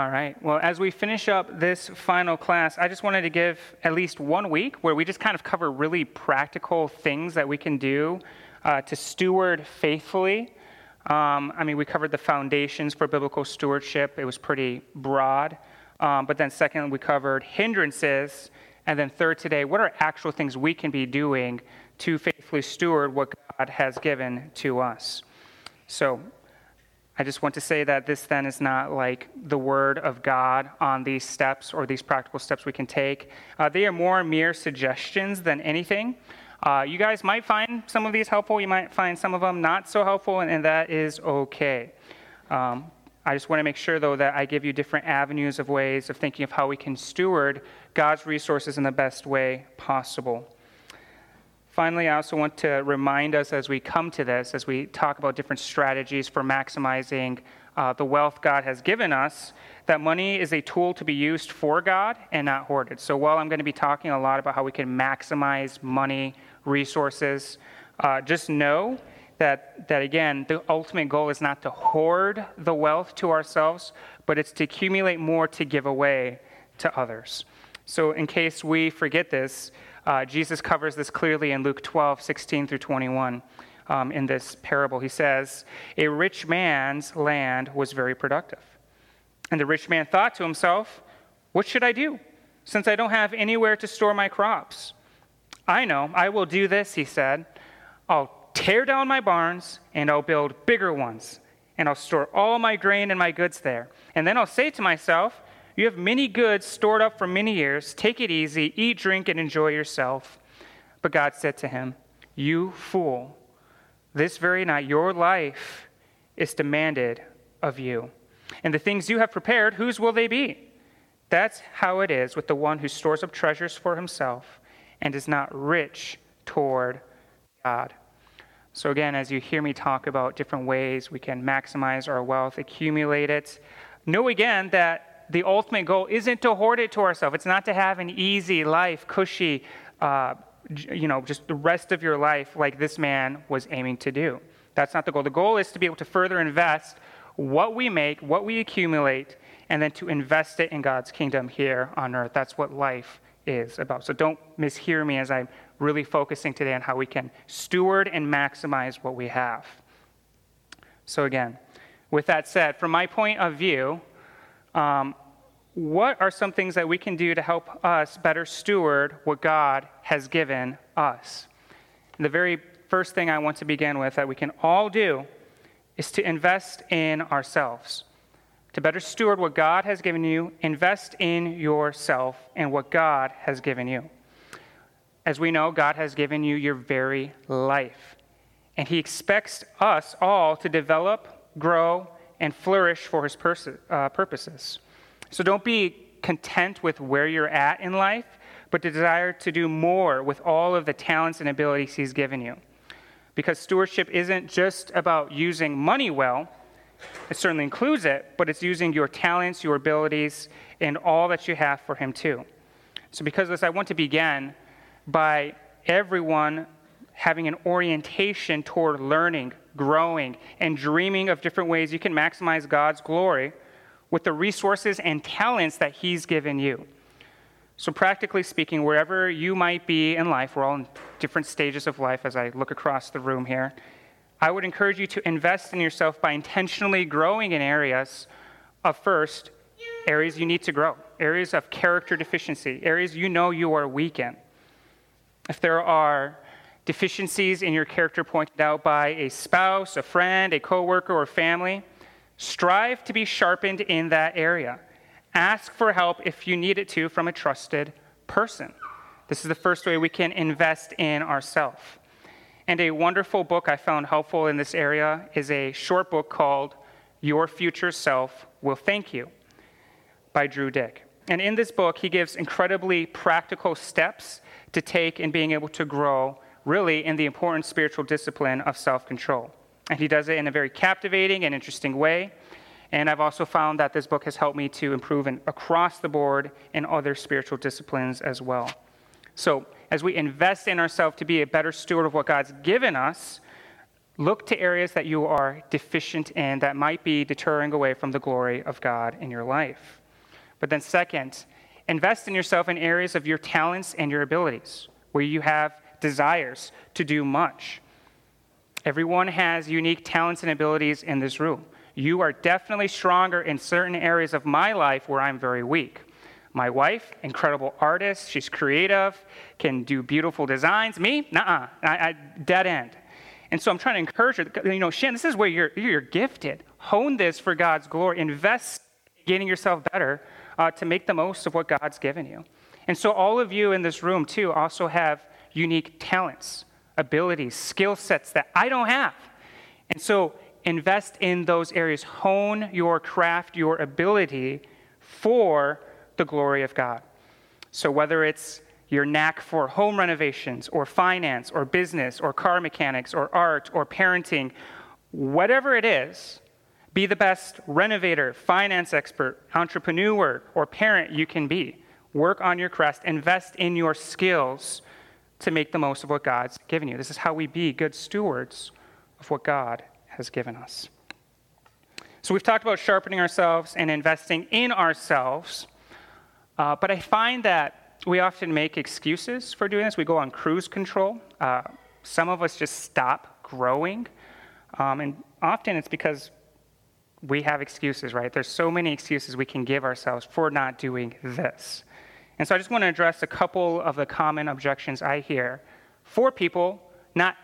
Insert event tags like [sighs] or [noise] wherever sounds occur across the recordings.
All right. Well, as we finish up this final class, I just wanted to give at least one week where we just kind of cover really practical things that we can do uh, to steward faithfully. Um, I mean, we covered the foundations for biblical stewardship, it was pretty broad. Um, but then, second, we covered hindrances. And then, third, today, what are actual things we can be doing to faithfully steward what God has given to us? So, I just want to say that this then is not like the word of God on these steps or these practical steps we can take. Uh, they are more mere suggestions than anything. Uh, you guys might find some of these helpful, you might find some of them not so helpful, and, and that is okay. Um, I just want to make sure, though, that I give you different avenues of ways of thinking of how we can steward God's resources in the best way possible. Finally, I also want to remind us as we come to this, as we talk about different strategies for maximizing uh, the wealth God has given us, that money is a tool to be used for God and not hoarded. So while I'm going to be talking a lot about how we can maximize money, resources, uh, just know that, that, again, the ultimate goal is not to hoard the wealth to ourselves, but it's to accumulate more to give away to others. So, in case we forget this, uh, Jesus covers this clearly in Luke 12, 16 through 21. Um, in this parable, he says, A rich man's land was very productive. And the rich man thought to himself, What should I do, since I don't have anywhere to store my crops? I know, I will do this, he said. I'll tear down my barns, and I'll build bigger ones, and I'll store all my grain and my goods there. And then I'll say to myself, you have many goods stored up for many years. Take it easy, eat, drink, and enjoy yourself. But God said to him, You fool, this very night your life is demanded of you. And the things you have prepared, whose will they be? That's how it is with the one who stores up treasures for himself and is not rich toward God. So, again, as you hear me talk about different ways we can maximize our wealth, accumulate it, know again that the ultimate goal isn't to hoard it to ourselves. It's not to have an easy life, cushy, uh, you know, just the rest of your life like this man was aiming to do. That's not the goal. The goal is to be able to further invest what we make, what we accumulate, and then to invest it in God's kingdom here on earth. That's what life is about. So don't mishear me as I'm really focusing today on how we can steward and maximize what we have. So, again, with that said, from my point of view, um, what are some things that we can do to help us better steward what God has given us? And the very first thing I want to begin with that we can all do is to invest in ourselves. To better steward what God has given you, invest in yourself and what God has given you. As we know, God has given you your very life. And He expects us all to develop, grow, and flourish for His pers- uh, purposes. So don't be content with where you're at in life, but desire to do more with all of the talents and abilities He's given you. Because stewardship isn't just about using money well, it certainly includes it, but it's using your talents, your abilities, and all that you have for Him too. So, because of this, I want to begin by everyone having an orientation toward learning, growing, and dreaming of different ways you can maximize God's glory with the resources and talents that He's given you. So, practically speaking, wherever you might be in life, we're all in different stages of life as I look across the room here. I would encourage you to invest in yourself by intentionally growing in areas of first, areas you need to grow, areas of character deficiency, areas you know you are weak in. If there are deficiencies in your character pointed out by a spouse, a friend, a coworker, or family, Strive to be sharpened in that area. Ask for help if you need it to from a trusted person. This is the first way we can invest in ourselves. And a wonderful book I found helpful in this area is a short book called Your Future Self Will Thank You by Drew Dyck. And in this book, he gives incredibly practical steps to take in being able to grow, really, in the important spiritual discipline of self control. And he does it in a very captivating and interesting way. And I've also found that this book has helped me to improve in, across the board in other spiritual disciplines as well. So, as we invest in ourselves to be a better steward of what God's given us, look to areas that you are deficient in that might be deterring away from the glory of God in your life. But then, second, invest in yourself in areas of your talents and your abilities where you have desires to do much. Everyone has unique talents and abilities in this room. You are definitely stronger in certain areas of my life where I'm very weak. My wife, incredible artist, she's creative, can do beautiful designs. Me, nah, I, I, dead end. And so I'm trying to encourage her. You know, Shan, this is where you're, you're gifted. Hone this for God's glory. Invest in getting yourself better uh, to make the most of what God's given you. And so all of you in this room, too, also have unique talents, abilities, skill sets that I don't have. And so invest in those areas. Hone your craft, your ability for the glory of God. So whether it's your knack for home renovations or finance or business or car mechanics or art or parenting, whatever it is, be the best renovator, finance expert, entrepreneur, or parent you can be. Work on your craft, invest in your skills to make the most of what God's given you. This is how we be good stewards of what God has given us. So we've talked about sharpening ourselves and investing in ourselves, uh, but I find that we often make excuses for doing this. We go on cruise control. Uh, some of us just stop growing, um, and often it's because we have excuses, right? There's so many excuses we can give ourselves for not doing this. And so I just want to address a couple of the common objections I hear for people not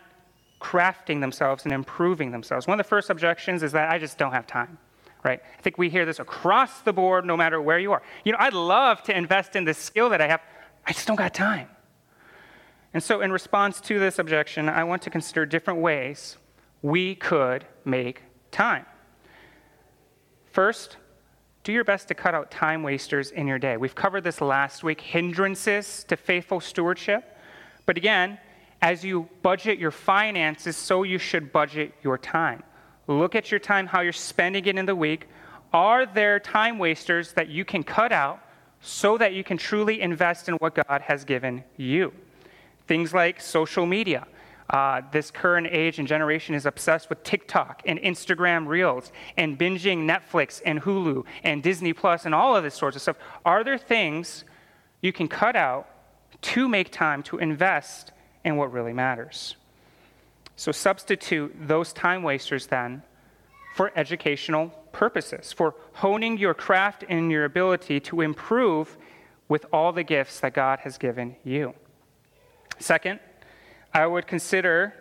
crafting themselves and improving themselves. One of the first objections is that I just don't have time. Right? I think we hear this across the board no matter where you are. You know, I'd love to invest in this skill that I have. I just don't got time. And so in response to this objection, I want to consider different ways we could make time. First, do your best to cut out time wasters in your day. We've covered this last week hindrances to faithful stewardship. But again, as you budget your finances, so you should budget your time. Look at your time, how you're spending it in the week. Are there time wasters that you can cut out so that you can truly invest in what God has given you? Things like social media. Uh, this current age and generation is obsessed with TikTok and Instagram Reels and binging Netflix and Hulu and Disney Plus and all of this sorts of stuff. Are there things you can cut out to make time to invest in what really matters? So substitute those time wasters then for educational purposes, for honing your craft and your ability to improve with all the gifts that God has given you. Second, I would consider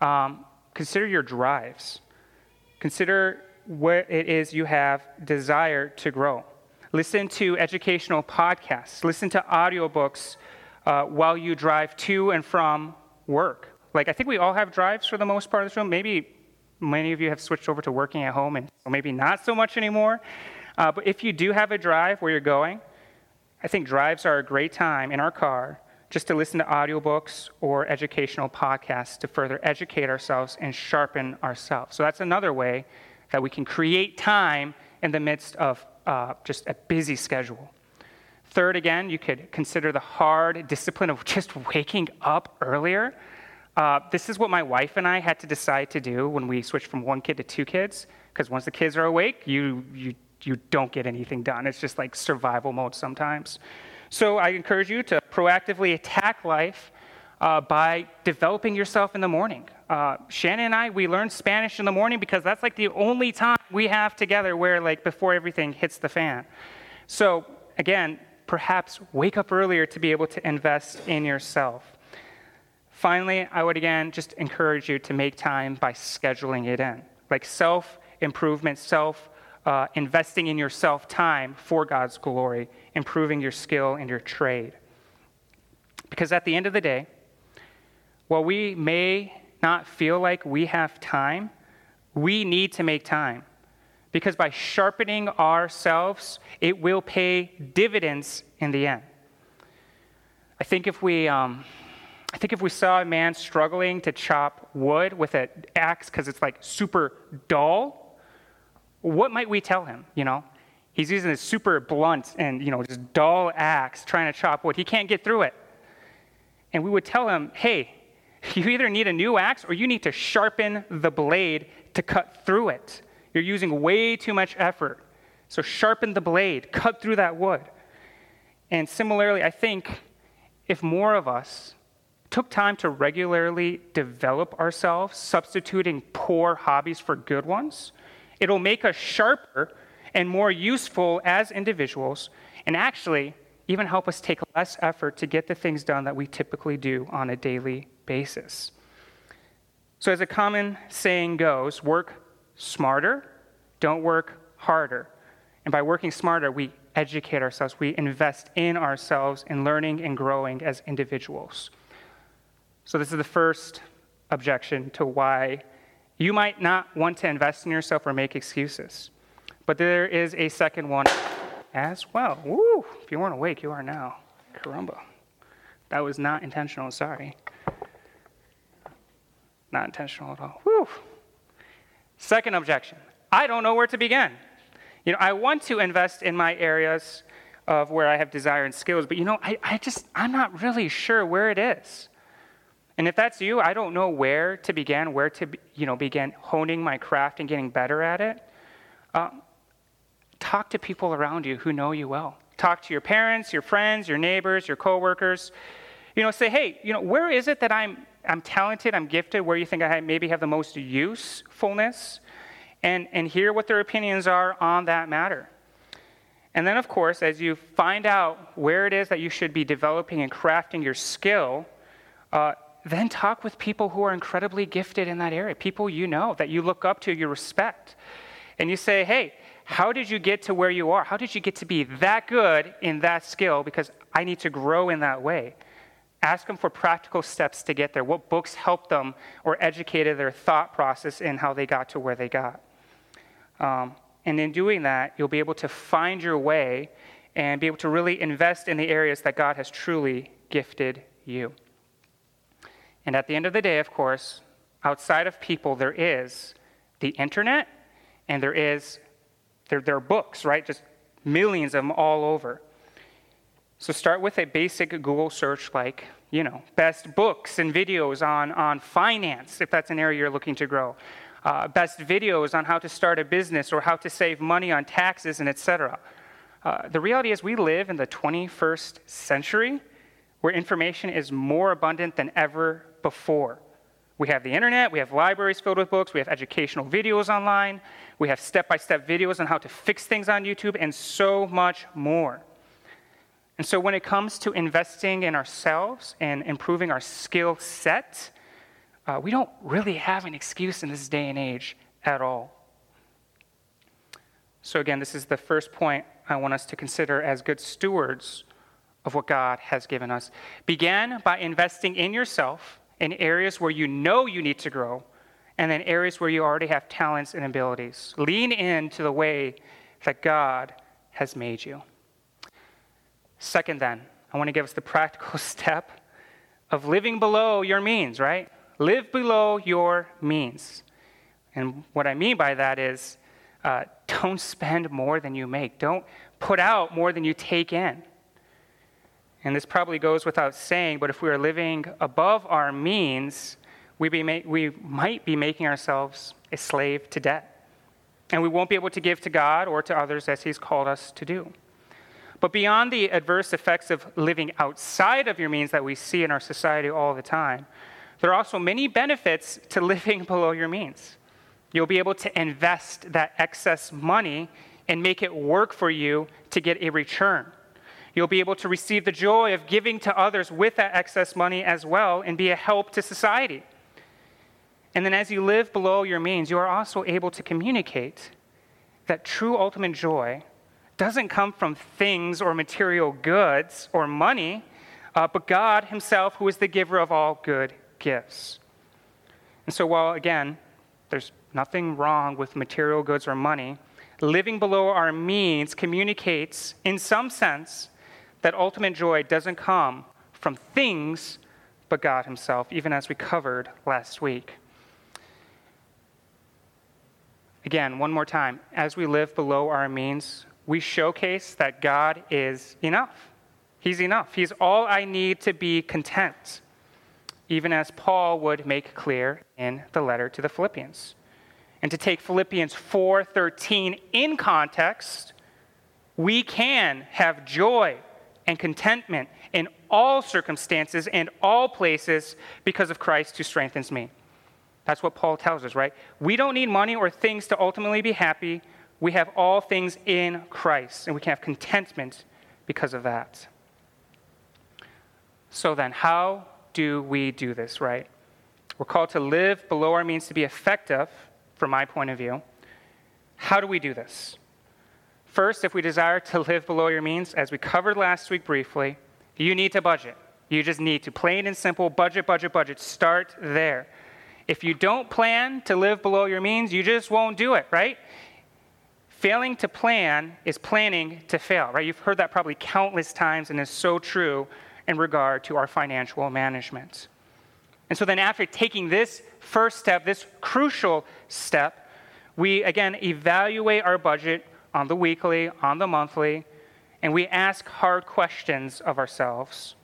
um, consider your drives. Consider what it is you have desire to grow. Listen to educational podcasts. Listen to audiobooks uh, while you drive to and from work. Like I think we all have drives for the most part of this room. Maybe many of you have switched over to working at home, and maybe not so much anymore. Uh, but if you do have a drive where you're going, I think drives are a great time in our car just to listen to audiobooks or educational podcasts to further educate ourselves and sharpen ourselves. So that's another way that we can create time in the midst of uh, just a busy schedule. Third, again, you could consider the hard discipline of just waking up earlier. Uh, this is what my wife and I had to decide to do when we switched from one kid to two kids, because once the kids are awake, you, you, you don't get anything done. It's just like survival mode sometimes. So I encourage you to proactively attack life uh, by developing yourself in the morning. Uh, Shannon and I, we learn Spanish in the morning because that's like the only time we have together where, like, before everything hits the fan. So, again, perhaps wake up earlier to be able to invest in yourself. Finally, I would again just encourage you to make time by scheduling it in, like self improvement, self uh, investing in yourself time for God's glory, improving your skill and your trade. Because at the end of the day, while we may not feel like we have time, we need to make time. Because by sharpening ourselves, it will pay dividends in the end. I think if we, um, I think if we saw a man struggling to chop wood with an axe because it's like super dull, what might we tell him? You know, he's using this super blunt and, you know, just dull axe trying to chop wood. He can't get through it. And we would tell him, hey, [laughs] You either need a new axe or you need to sharpen the blade to cut through it. You're using way too much effort. So sharpen the blade, cut through that wood. And similarly, I think if more of us took time to regularly develop ourselves, substituting poor hobbies for good ones, it'll make us sharper and more useful as individuals, and actually even help us take less effort to get the things done that we typically do on a daily basis. So, as a common saying goes, work smarter, don't work harder. And by working smarter, we educate ourselves, we invest in ourselves in learning and growing as individuals. So, this is the first objection to why you might not want to invest in yourself or make excuses. But there is a second one as well. Woo! If you weren't awake, you are now. Caramba. That was not intentional, sorry. Not intentional at all. Woo! Second objection I don't know where to begin. You know, I want to invest in my areas of where I have desire and skills, but you know, I, I just, I'm not really sure where it is. And if that's you, I don't know where to begin, where to, you know, begin honing my craft and getting better at it. Um, talk to people around you who know you well. Talk to your parents, your friends, your neighbors, your coworkers. You know, say, hey, you know, where is it that I'm, I'm talented, I'm gifted, where you think I maybe have the most usefulness? and, and hear what their opinions are on that matter. And then, of course, as you find out where it is that you should be developing and crafting your skill, uh, then talk with people who are incredibly gifted in that area, people you know, that you look up to, you respect. And you say, hey, how did you get to where you are? How did you get to be that good in that skill? Because I need to grow in that way. Ask them for practical steps to get there. What books helped them or educated their thought process in how they got to where they got. Um, and in doing that, you'll be able to find your way and be able to really invest in the areas that God has truly gifted you. And at the end of the day, of course, outside of people, there is the internet and there is there, there are books, right? Just millions of them all over. So start with a basic Google search like, you know, best books and videos on, on finance, if that's an area you're looking to grow uh, best videos on how to start a business or how to save money on taxes and etc. Uh, the reality is, we live in the 21st century where information is more abundant than ever before. We have the internet, we have libraries filled with books, we have educational videos online, we have step by step videos on how to fix things on YouTube, and so much more. And so, when it comes to investing in ourselves and improving our skill set, uh, we don't really have an excuse in this day and age at all. So, again, this is the first point I want us to consider as good stewards of what God has given us. Begin by investing in yourself in areas where you know you need to grow, and then areas where you already have talents and abilities. Lean into the way that God has made you. Second, then, I want to give us the [laughs] practical step of living below your means, right? live below your means. And what I mean by that is uh, don't spend more than you make, don't put out more than you take in. And this probably goes without saying, but if we are living above our means, we, ma- we might be making ourselves a slave to debt. And we won't be able to give to God or to others as He's called us to do. But beyond the adverse effects of living outside of your means that we see in our society all the time, there are also many benefits to living [laughs] below your means. You'll be able to invest that excess money and make it work for you to get a return. You'll be able to receive the joy of giving to others with that excess money as well and be a help to society. And then as you live below your means, you are also able to communicate that true ultimate joy doesn't come from things or material goods or money, uh, but God Himself, who is the giver of all good gifts. And so, while again, there's nothing wrong with material goods or money, living below our means communicates, in some sense, that ultimate joy doesn't come from things but God Himself, even as we covered last week. Again, one more time, as we live below our means, we showcase that God is enough. He's enough. He's all I need to be content. even as Paul would make clear in the letter to the Philippians. And to take Philippians 4:13 in context, we can have joy and contentment in all circumstances and all places because of Christ who strengthens me. That's what Paul tells us, right? We don't need money or things to ultimately be happy. We have all things in Christ, and we can have contentment because of that. So then, how do we do this, right? We're called to live below our means to be effective, from my point of view. How do we do this? First, if we desire to live below your means, as we covered last week briefly, you need to budget. You just need to, plain and simple, budget, budget, budget. Start there. If you don't plan to live below your means, you just won't do it, right? Failing to plan is planning to fail, right? You've heard that probably countless times and is so true in regard to our financial management. And so then, after taking this first step, this crucial step, we again evaluate our budget on the weekly, on the monthly, and we ask hard questions of ourselves,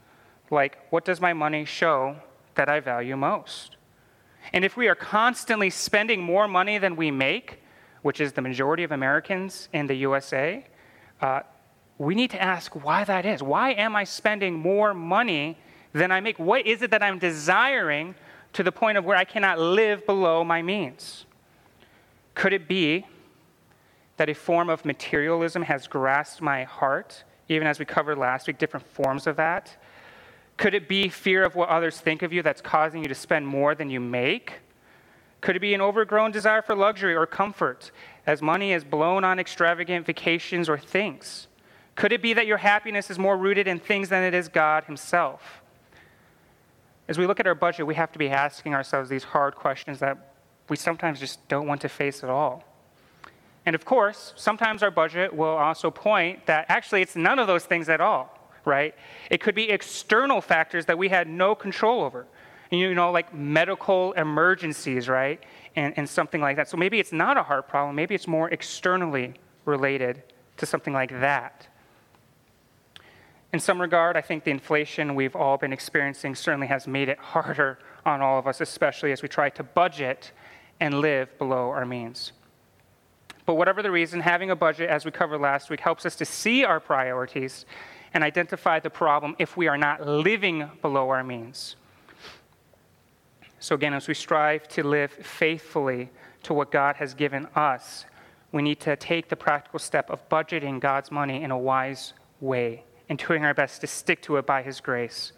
like, what does my money show that I value most? And if we are constantly spending more money than we make, which is the majority of Americans in the USA, uh, we need to ask why that is. Why am I spending more money than I make? What is it that I'm desiring to the point of where I cannot live below my means? Could it be that a form of materialism has grasped my heart, even as we covered last week, different forms of that? Could it be fear of what others think of you that's causing you to spend more than you make? Could it be an overgrown desire for luxury or comfort as money is blown on extravagant vacations or things? Could it be that your happiness is more rooted in things than it is God Himself? As we look at our budget, we have to be asking ourselves these hard questions that we sometimes just don't want to face at all. And of course, sometimes our budget will also point that actually it's none of those things at all right? It could be external factors that we had no control over. You know, like medical emergencies, right? And, and something like that. So maybe it's not a heart problem, maybe it's more externally related to something like that. In some regard, I think the inflation we've all been experiencing certainly has made it harder on all of us, especially as we try to budget and live below our means. But whatever the reason, having a budget, as we covered last week, helps us to see our priorities and identify the problem if we are not living below our means. So, again, as we strive to live faithfully to what God has given us, we need to take the practical step of budgeting God's money in a wise way and doing our best to stick to it by His grace.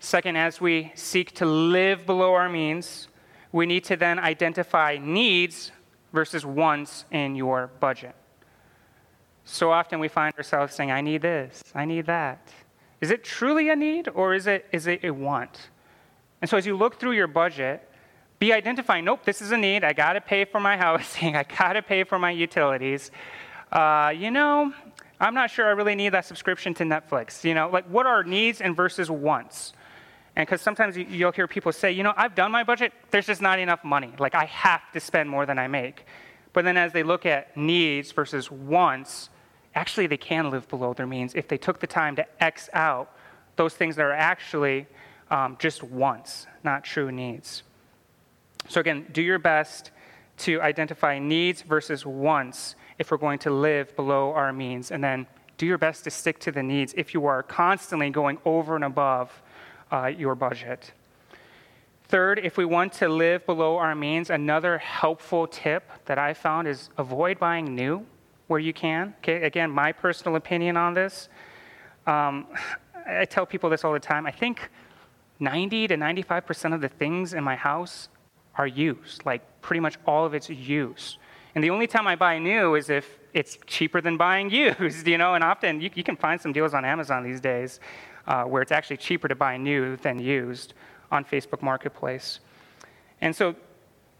Second, as we seek to live below our means, we need to then identify needs versus once in your budget. So often we find ourselves saying, I need this, I need that. Is it truly a need or is it, is it a want? And so as you look through your budget, be identifying, nope, this is a need. I got to pay for my [laughs] housing. I got to pay for my utilities. Uh, you know, I'm not sure I really need that subscription to Netflix. You know, like what are needs and versus wants? And because sometimes you'll hear people say, you know, I've done my budget, there's just not enough money. Like I have to spend more than I make. But then as they look at needs versus wants, actually they can live below their means if they took the time to X out those things that are actually um, just wants, not true needs. So, again, do your best to identify needs versus wants if we're going to live below our means. And then do your best to stick to the needs if you are constantly going over and above uh, your budget. Third, if we want to live below our means, another helpful tip that I found is avoid buying new where you can. Okay, again, my personal opinion on this. Um, I tell people this all the time. I think 90 to 95% of the things in my house are used. Like pretty much all of it's used. And the only time I buy new is if it's cheaper than buying [laughs] used, you know. And often you, you can find some deals on Amazon these days uh, where it's actually cheaper to buy new than used on Facebook Marketplace. And so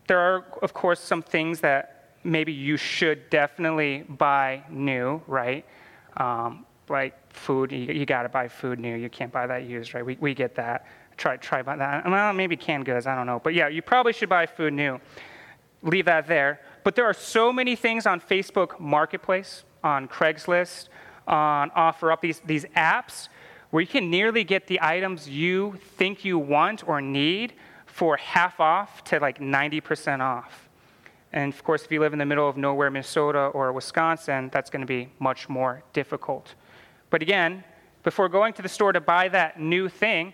there are, of course, some things that maybe you should definitely buy new, right? Um, like food, you, you got to buy food new. You can't buy that used, right? We, we get that. Try try buy that. Well, maybe canned goods. I don't know, but yeah, you probably should buy food new. Leave that there. But there are so many things on Facebook Marketplace, on Craigslist, on OfferUp, these these apps where you can nearly get the items you think you want or need for half off to like 90% off. And of course, if you live in the middle of nowhere, Minnesota or Wisconsin, that's going to be much more difficult. But again, before going to the store to buy that new thing,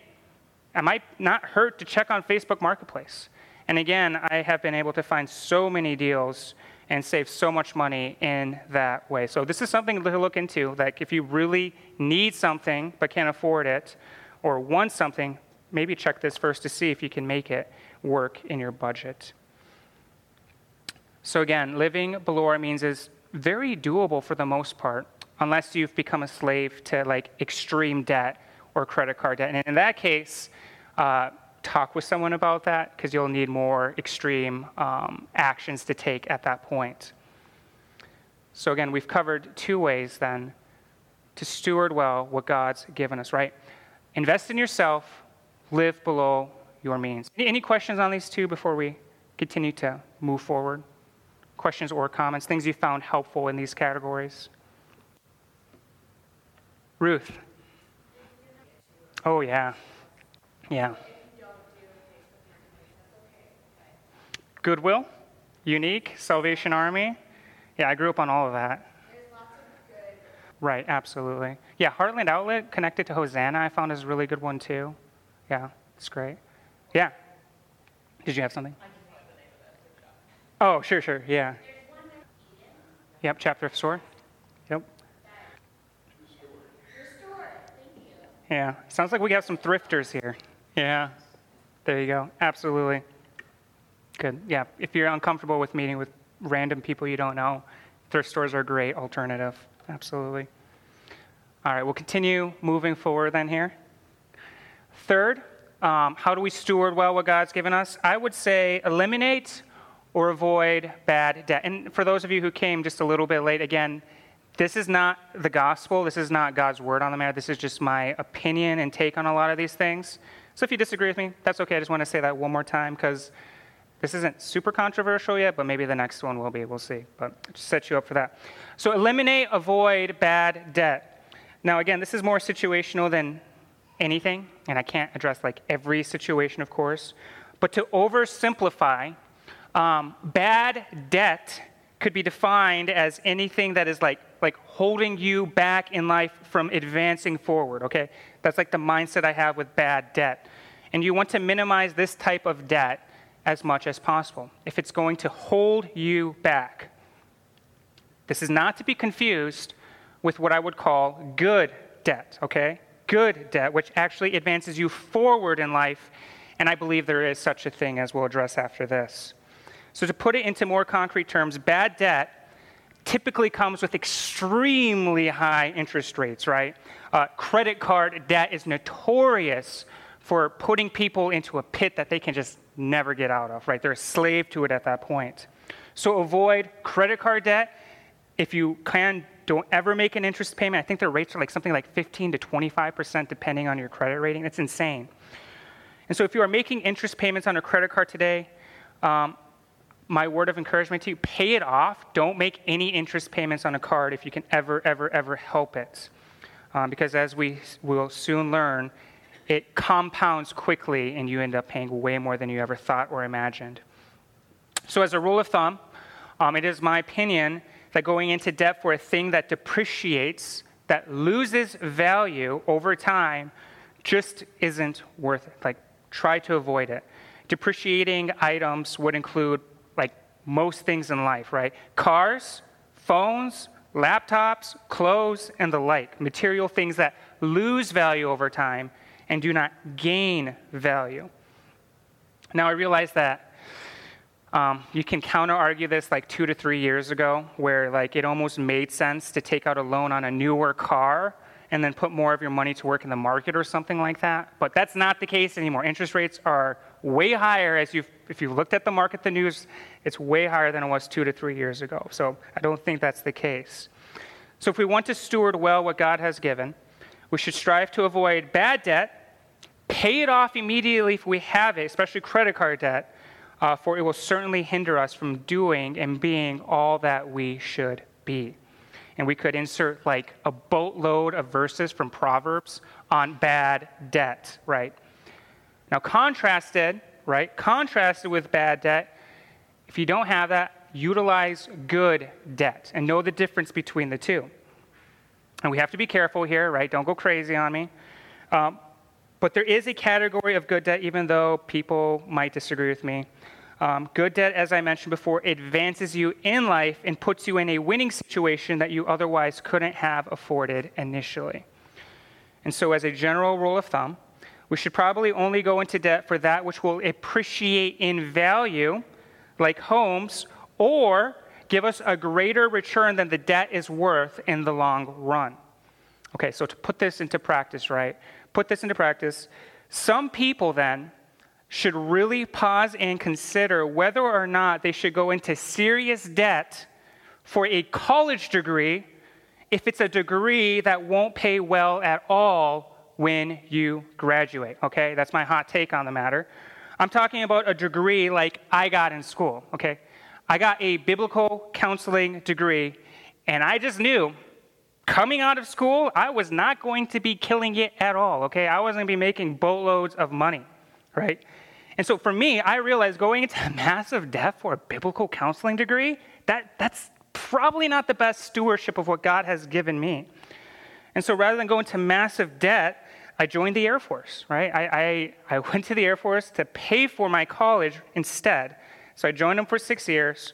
it might not hurt to check on Facebook Marketplace. And again, I have been able to find so many deals and save so much money in that way. So this is something to look into. Like if you really need something but can't afford it, or want something, maybe check this first to see if you can make it work in your budget. So again, living below our means is very doable for the most part, unless you've become a slave to like extreme debt or credit card debt. And in that case, uh, talk with someone about that because you'll need more extreme um, actions to take at that point. So, again, we've covered two ways then to steward well what God's given us, right? Invest in yourself, live below your means. Any questions on these two before we continue to move forward? Questions or comments, things you found helpful in these categories? Ruth. Oh, yeah. Yeah. Goodwill, Unique, Salvation Army. Yeah, I grew up on all of that. Right, absolutely. Yeah, Heartland Outlet connected to Hosanna, I found is a really good one too. Yeah, it's great. Yeah. Did you have something? Oh, sure, sure, yeah. Yep, chapter of store. Yep. Yeah, sounds like we have some thrifters here. Yeah, there you go. Absolutely. Good. Yeah. If you're uncomfortable with meeting with random people you don't know, thrift stores are a great alternative. Absolutely. All right, we'll continue moving forward then here. Third, um, how do we steward well what God's given us? I would say eliminate or avoid bad debt. And for those of you who came just a little bit late, again, this is not the gospel. This is not God's word on the matter. This is just my opinion and take on a lot of these things. So if you disagree with me, that's okay. I just want to say that one more time because this isn't super controversial yet, but maybe the next one will be. We'll see. But just set you up for that. So eliminate, avoid bad debt. Now, again, this is more situational than anything, and I can't address like every situation, of course. But to oversimplify, um, bad debt could be defined as anything that is like like holding you back in life from advancing forward okay that's like the mindset i have with bad debt and you want to minimize this type of debt as much as possible. If it's going to hold you back, this is not to be confused with what I would call good debt, okay? Good debt, which actually advances you forward in life, and I believe there is such a thing as we'll address after this. So, to put it into more concrete terms, bad debt typically comes with extremely high interest rates, right? Uh, credit card debt is notorious for putting people into a pit that they can just never get out of, right? They're a slave to it at that point. So avoid credit card debt. If you can, don't ever make an interest payment. I think their rates are like something like 15 to 25% depending on your credit rating. It's insane. And so if you are making interest payments on a credit card today, um, my word of encouragement to you pay it off. Don't make any interest payments on a card if you can ever, ever, ever help it. Um, because as we will soon learn, it compounds quickly and you end up paying way more than you ever thought or imagined. So, as a rule of thumb, um, it is my opinion that going into debt for a thing that depreciates, that loses value over time, just isn't worth it. Like, try to avoid it. Depreciating items would include, like, most things in life, right? Cars, phones, laptops, clothes, and the like. Material things that lose value over time and do not gain value. Now, I realize that um, you can counter argue this like two to three years ago, where like it almost made sense to take out a loan on a newer car and then put more of your money to work in the market or something like that. But that's not the case anymore. Interest rates are way higher. As you've, if you've looked at the market, the news, it's way higher than it was two to three years ago. So I don't think that's the case. So if we want to steward well what God has given, we should strive to avoid bad debt, pay it off immediately if we have it, especially credit card debt, uh, for it will certainly hinder us from doing and being all that we should be. and we could insert like a boatload of verses from Proverbs on bad debt, right? Now, contrasted, right? Contrasted with bad debt, if you don't have that, utilize good debt and know the difference between the two. And we have to be careful here, right? Don't go crazy on me. Um, but there is a category of good debt, even though people might disagree with me. Um, good debt, as I mentioned before, advances you in life and puts you in a winning situation that you otherwise couldn't have afforded initially. And so, as a general rule of thumb, we should probably only go into debt for that which will appreciate in value, like homes, or give us a greater return than the debt is worth in the long run. Okay, so to put this into practice, right? Put this into practice. Some people then should really pause and consider whether or not they should go into serious debt for a college degree if it's a degree that won't pay well at all when you graduate. Okay, that's my hot take on the matter. I'm talking about a degree like I got in school. Okay, I got a biblical counseling degree, and I just knew coming out of school, I was not going to be killing it at all, okay? I wasn't going to be making boatloads of money, right? And so for me, I realized going into [laughs] massive debt for a biblical counseling degree, that, that's probably not the best stewardship of what God has given me. And so rather than go into massive debt, I joined the Air Force, right? I, I, I [laughs] went to the Air Force to pay for my college instead. So I joined them for six years.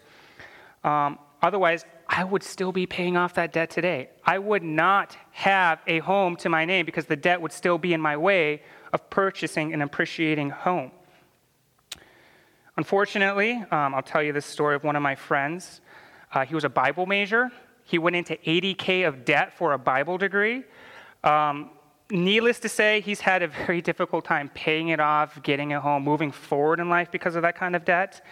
Um, otherwise, I would still be paying off that debt today. I would not have a home to my name because the debt would still be in my way of purchasing an appreciating home. Unfortunately, um, I'll tell you this story of one of my friends. Uh, he was a Bible major. He went into 80K of debt for a Bible degree. Um, needless to say, he's had a very [laughs] difficult time paying it off, getting a home, moving forward in life because of that kind of debt.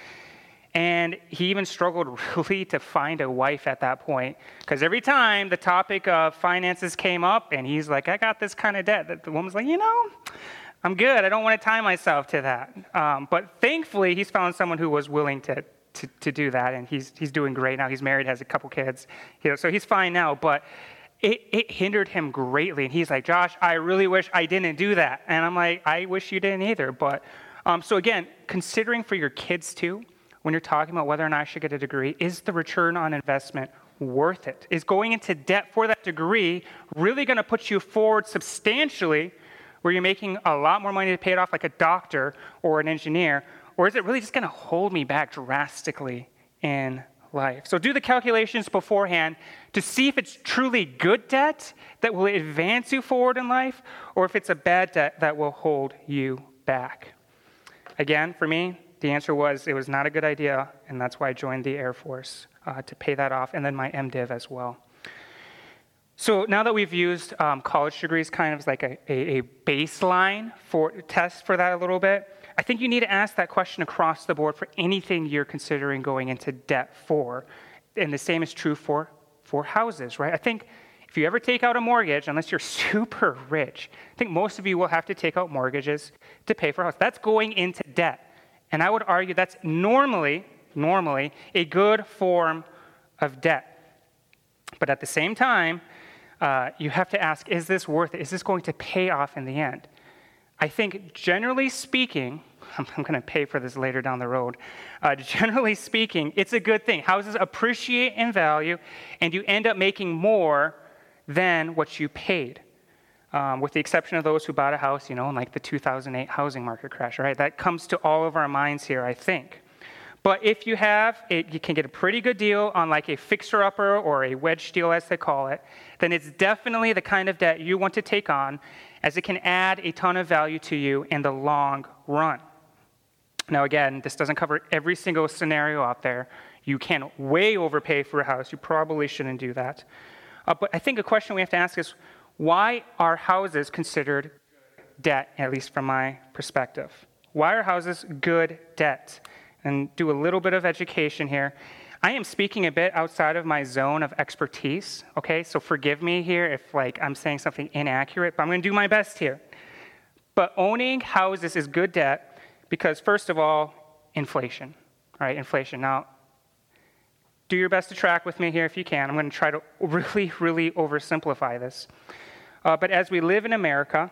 And he even struggled [laughs] really to find a wife at that point. Because every time the topic of finances came up, and he's like, I got this kind of debt, the woman's like, you know, I'm good. I don't want to tie myself to that. Um, but thankfully, he's found someone who was willing to, to, to, do that, and he's, he's doing great now. He's married, has a couple kids, you know, so he's fine now. But it, it hindered him greatly. And he's like, Josh, I really wish I didn't do that. And I'm like, I wish you didn't either. But um, so again, considering for your kids too, when you're talking about whether or not I should get a degree, is the return on investment worth it? Is going into debt for that degree really going to put you forward substantially where you're making a lot more money to pay it off like a doctor or an engineer? Or is it really just going to hold me back drastically in life. So do the calculations beforehand to see if it's truly good debt that will advance you forward in life or if it's a bad debt that will hold you back. Again, for me, the answer was it was not a good idea, and that's why I joined the Air Force uh, to pay that off, and then my MDiv as well. So now that we've used um, college degrees kind of as like a, a, a baseline for test for that a little bit, I think you need to ask that question across the board for anything you're considering going into debt for. And the same is true for, for houses, right? I think if you ever take out a mortgage, unless you're [laughs] super rich, I think most of you will have to take out mortgages to pay for a house. That's going into debt. And I would argue that's normally, normally, a good form of debt. But at the same time, uh, you have to ask, is this worth it? Is this going to pay off in the end? I think generally speaking, I'm, I'm going to pay for this later down the road. Uh, [laughs] generally speaking, it's a good thing. Houses appreciate in value, and you end up making more than what you paid. Um, with the exception of those who bought a house, you know, in like the 2008 housing market crash, right? That comes to all of our minds here, I think. But if you have, it, you can get a pretty good deal on like a fixer upper or a wedge deal, as they call it, then it's definitely the kind of debt you want to take on as it can add a ton of value to you in the long run. Now, again, this doesn't cover every single scenario out there. You can way overpay for a house. You probably shouldn't do that. Uh, but I think a question we have to ask is why are houses considered debt, at least from my perspective? Why are houses good debt? And do a little bit of education here. I am speaking a bit outside of my zone of expertise, okay? So forgive me here if like I'm saying something inaccurate, but I'm going to do my best here. But owning houses is good debt because, first of all, inflation, right? Inflation. Now, do your best to track with me here if you can. I'm going to try to [laughs] really, really oversimplify this. Uh, but as we live in America,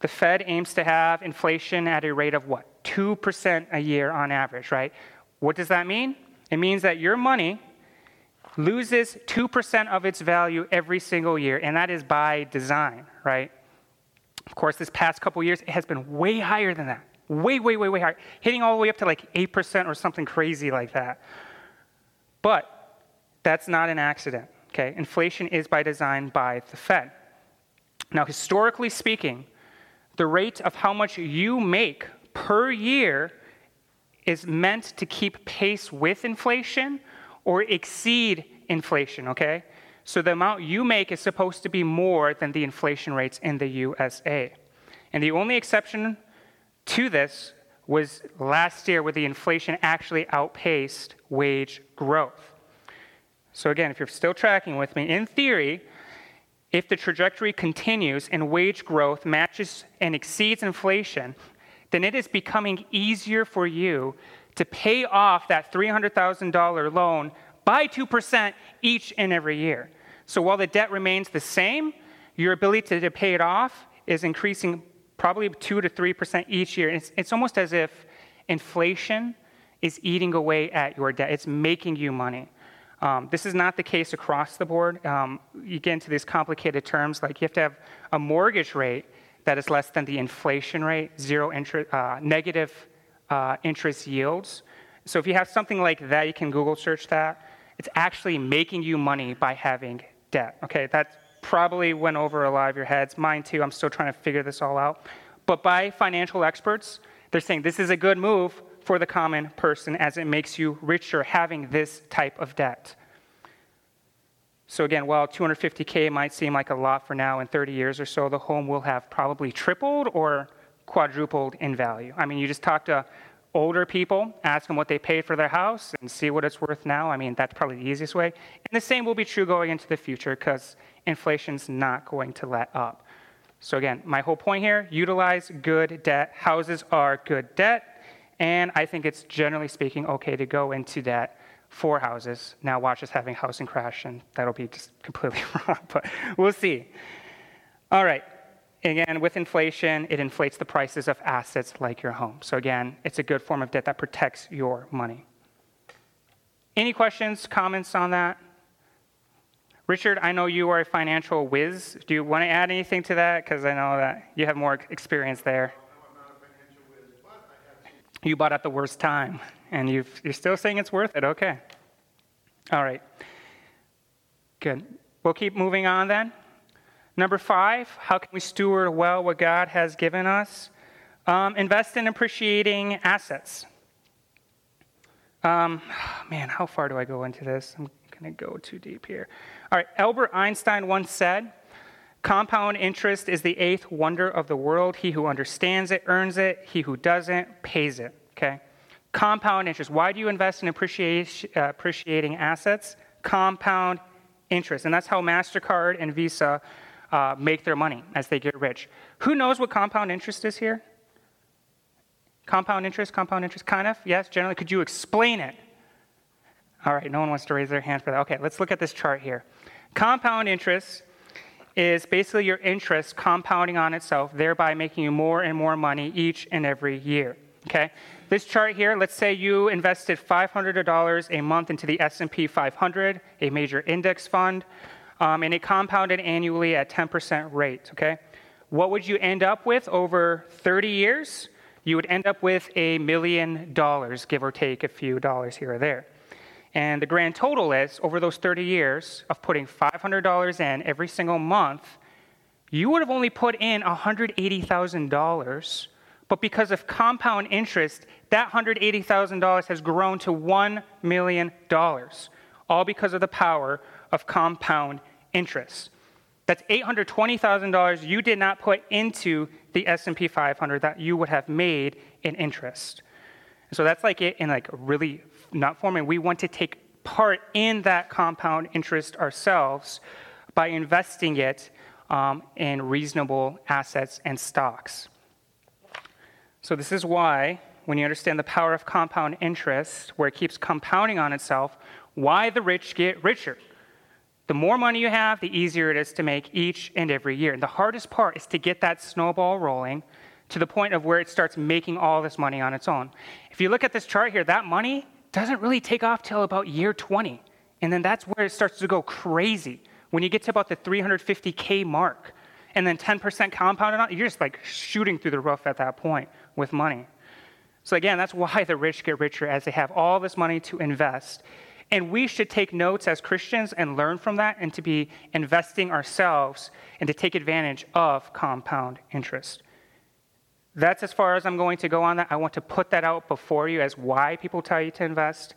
the Fed aims to have inflation at a rate of what? 2% a year on average, right? What does that mean? It means that your money loses 2% of its value every single year, and that is by design, right? Of course, this past couple years, it has been way higher than that. Way, way, way, way higher. Hitting all the way up to like 8% or something crazy like that. But that's not an accident, okay? Inflation is by design by the Fed. Now, historically speaking, the rate of how much you make per year is meant to keep pace with inflation or exceed inflation, okay? So the amount you make is supposed to be more than the inflation rates in the USA. And the only exception to this was last year where the inflation actually outpaced wage growth. So again, if you're still tracking with me, in theory, if the trajectory continues and wage growth matches and exceeds inflation, then it is becoming easier for you to pay off that $300,000 loan by 2% each and every year. So while the debt remains the same, your ability to pay it off is increasing probably 2 to 3% each year. It's, it's almost as if inflation is eating away at your debt, it's making you money. Um, this is not the case across the board. Um, you get into these complicated terms like you have to have a mortgage rate that is less than the inflation rate, zero interest, uh, negative uh, interest yields. So if you have something like that, you can Google search that. It's actually making you money by having debt. Okay, that probably went over a lot of your heads. Mine too. I'm still trying to figure this all out. But by financial experts, they're saying this is a good move for the common person as it makes you richer having this type of debt. So, again, while 250K might seem like a lot for now, in 30 years or so, the home will have probably tripled or quadrupled in value. I mean, you just talk to older people, ask them what they paid for their house, and see what it's worth now. I mean, that's probably the easiest way. And the same will be true going into the future because inflation's not going to let up. So, again, my whole point here utilize good debt. Houses are good debt. And I think it's generally speaking okay to go into that for houses. Now watch us having housing crash, and that'll be just [laughs] completely [laughs] wrong, but we'll see. All right. Again, with inflation, it inflates the prices of assets like your home. So again, it's a good form of debt that protects your money. Any questions, comments on that? Richard, I know you are a financial whiz. Do you want to add anything to that? Because I know that you have more experience there you bought at the worst time, and you are still saying it's worth it. Okay. All right. Good. We'll keep moving on then. Number five, how can we steward well what God has given us? Um, invest in appreciating assets. Um, [sighs] man, how far do I go into this? I'm going to go too deep here. All right, Albert Einstein once said, Compound interest is the eighth wonder of the world. He who understands it earns it, he who doesn't pays it. Okay? Compound interest. Why do you invest in uh, appreciating assets? Compound interest. And that's how MasterCard and Visa uh, make their money as they get rich. Who knows what compound interest is here? Compound interest, compound interest, kind of? Yes, generally. Could you explain it? All right, no one wants to raise their hand for that. Okay, let's look at this chart here. Compound interest is basically your interest compounding on itself, thereby making you more and more money each and every year. Okay? This chart here, let's say you invested $500 a month into the S&P 500, a major index fund, um, and it compounded annually at 10% rate, okay? What would you end up with over 30 years? You would end up with a million dollars, give or take a few dollars here or there. And the grand total is over those 30 years of putting $500 in every single month, you would have only put in $180,000. But because of compound interest, that $180,000 has grown to $1 million, all because of the power of compound interest. That's $820,000 you did not put into the S&P 500 that you would have made in interest. So that's like it in like really not forming. We want to take part in that compound interest ourselves by investing it um, in reasonable assets and stocks. So, this is why, when you understand the power of compound interest, where it keeps compounding on itself, Why the rich get richer? The more money you have, the easier it is to make each and every year. And the hardest part is to get that snowball rolling to the point of where it starts making all this money on its own. If you look at this chart here, that money doesn't really take off till about year 20. And then that's where it starts to go crazy. When you get to about the 350K mark, and then 10% compounded on, you're just like shooting through the roof at that point with money. So again, that's why the rich get richer as they have all this money to invest. And we should take notes as Christians and learn from that and to be investing ourselves and to take advantage of compound interest. That's as far as I'm going to go on that. I want to put that out before you as why people tell you to invest.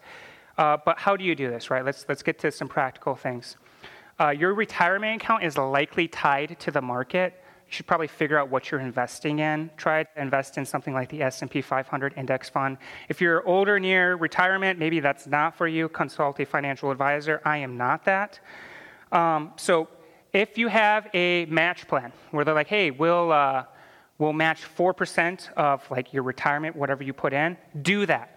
Uh, but how do you do this, right? Let's, let's get to some practical things. Uh, your retirement account is likely tied to the market. You should probably figure out what you're investing in. Try to invest in something like the S&P 500 index fund. If you're older near retirement, maybe that's not for you. Consult a financial advisor. I am not that. Um, so if you have a match plan where they're like, hey, we'll, uh, we'll match 4% of like your retirement, whatever you put in, do that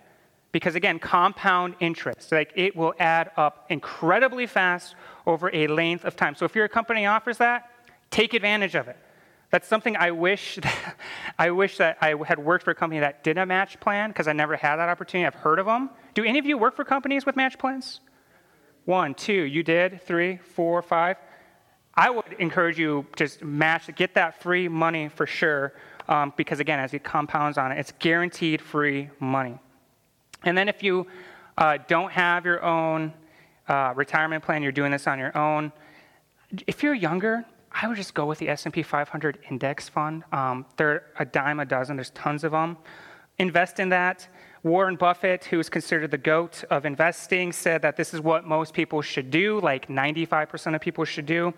because again compound interest like it will add up incredibly fast over a length of time so if your company offers that take advantage of it that's something i wish [laughs] that, i wish that i had worked for a company that did a match plan because i never had that opportunity. I've heard of them do any of you work for companies with match plans? One two you did? Three four five? I would encourage you just match get that free money for sure um, because again as it compounds on it it's guaranteed free money. And then if you uh, don't have your own uh, retirement plan, you're doing this on your own. If you're younger, I would just go with the S&P 500 index fund. Um, they're a dime a dozen. There's tons of them. Invest in that. Warren Buffett, who is considered the goat of investing, said that this is what most people should do, like 95% of people should do,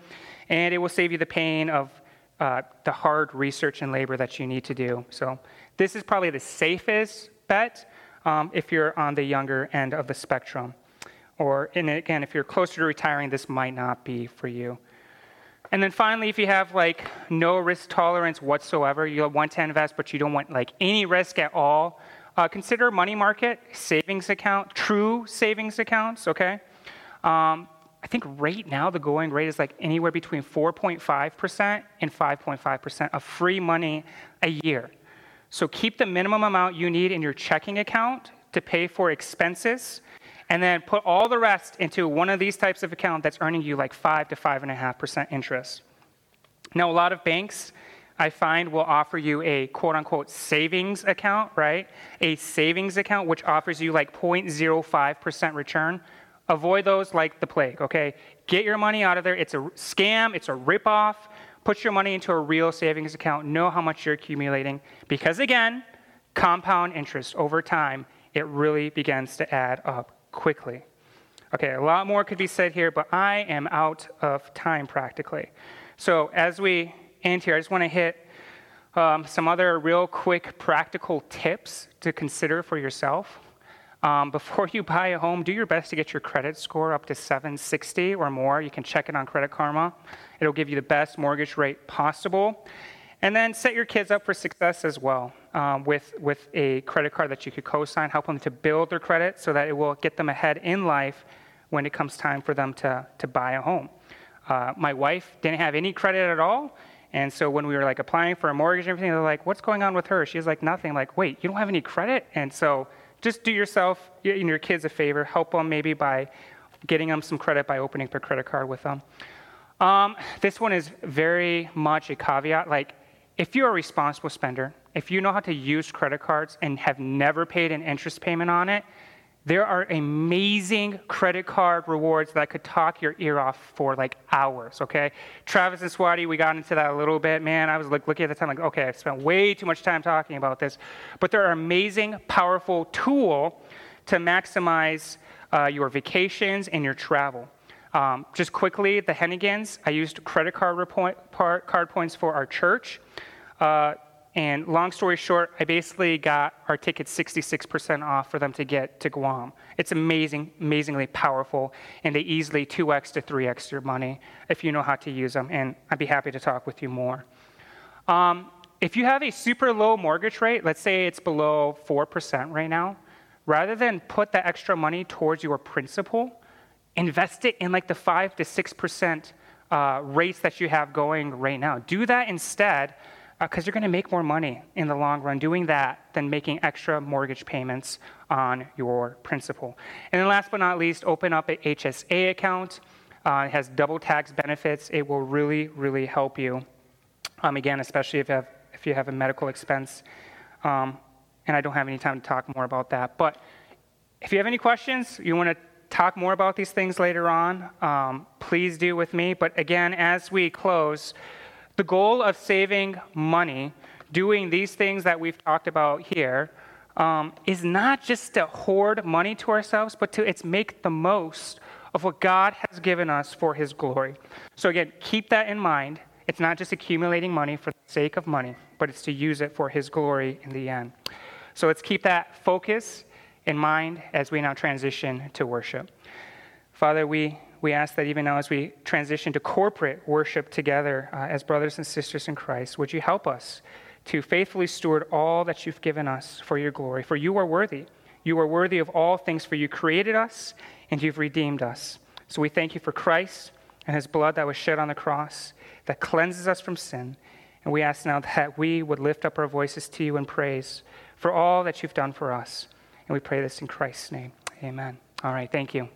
and it will save you the pain of uh, the hard research and labor that you need to do. So this is probably the safest bet um, if you're on the younger end of the spectrum. Or, and again, if you're closer to retiring, this might not be for you. And then finally, if you have like no risk tolerance whatsoever, you want to invest, but you don't want like any risk at all, uh, consider money market, savings account, true savings accounts, okay? Um, I think right now the going rate is like anywhere between 4.5% and 5.5% of free money a year. So keep the minimum amount you need in your checking account to pay for expenses, and then put all the rest into one of these types of account that's earning you like five to five and a half percent interest. Now, a lot of banks I find will offer you a quote unquote savings account, right? A savings account which offers you like 0.05% return. Avoid those like the plague, okay? Get your money out of there. It's a scam, it's a ripoff. Put your money into a real savings account. Know how much you're accumulating. Because again, compound interest over time, it really begins to add up quickly. Okay, a lot more could be said here, but I am out of time practically. So as we end here, I just want to hit um, some other real quick practical tips to consider for yourself. Um, before [laughs] you buy a home, do your best to get your credit score up to 760 or more. You can check it on Credit Karma. It'll give you the best mortgage rate possible. And then set your kids up for success as well um, with, with a credit card that you could co sign, help them to build their credit so that it will get them ahead in life when it comes time for them to, to buy a home. Uh, my wife didn't have any credit at all. And so when we were like applying for a mortgage and everything, they're like, what's going on with her? She's like, nothing. Like, wait, you don't have any credit? And so just do yourself and your kids a favor. Help them maybe by getting them some credit by opening a credit card with them. Um, this one is very much a caveat. Like, if you're a responsible spender, if you know how to use credit cards and have never paid an interest payment on it, there are amazing credit card rewards that could talk your ear off for like hours, okay? Travis and Swati, we got into that a little bit. Man, I was like looking at the time like, okay, I've spent way too much time talking about this. But there are amazing, powerful tool to maximize uh, your vacations and your travel. Um, just quickly, the Hennigans, I used credit card, report, card points for our church. Uh, and long story short, I basically got our tickets 66% off for them to get to Guam. It's amazing, amazingly powerful, and they easily 2x to 3x your money if you know how to use them. And I'd be happy to talk with you more. Um, if you have a super low mortgage rate, let's say it's below 4% right now, rather than put that extra money towards your principal, invest it in like the 5 to 6% uh, rates that you have going right now. Do that instead because uh, you're going to make more money in the long run doing that than making extra mortgage payments on your principal. And then last but not least, open up an HSA account. Uh, it has double tax benefits. It will really, really help you. Um, again, especially if you have, if you have a medical expense. Um, and I don't have any time to talk more about that. But if you have any questions, you want to talk more about these things later on, um, please do with me. But again, as we close, the goal of saving money, doing these things that we've talked about here, um, is not just to hoard money to ourselves, but to it's make the most of what God has given us for His glory. So again, keep that in mind. It's not just accumulating money for the sake of money, but it's to use it for His glory in the end. So let's keep that focus in mind as we now transition to worship. Father, we, we ask that even now as we transition to corporate worship together uh, as brothers and sisters in Christ, would you help us to faithfully steward all that you've given us for your glory? For you are worthy. You are worthy of all things, for you created us and you've redeemed us. So we thank you for Christ and his blood that was shed on the cross that cleanses us from sin. And we ask now that we would lift up our voices to you in praise for all that you've done for us. And we pray this in Christ's name. Amen. All right, thank you.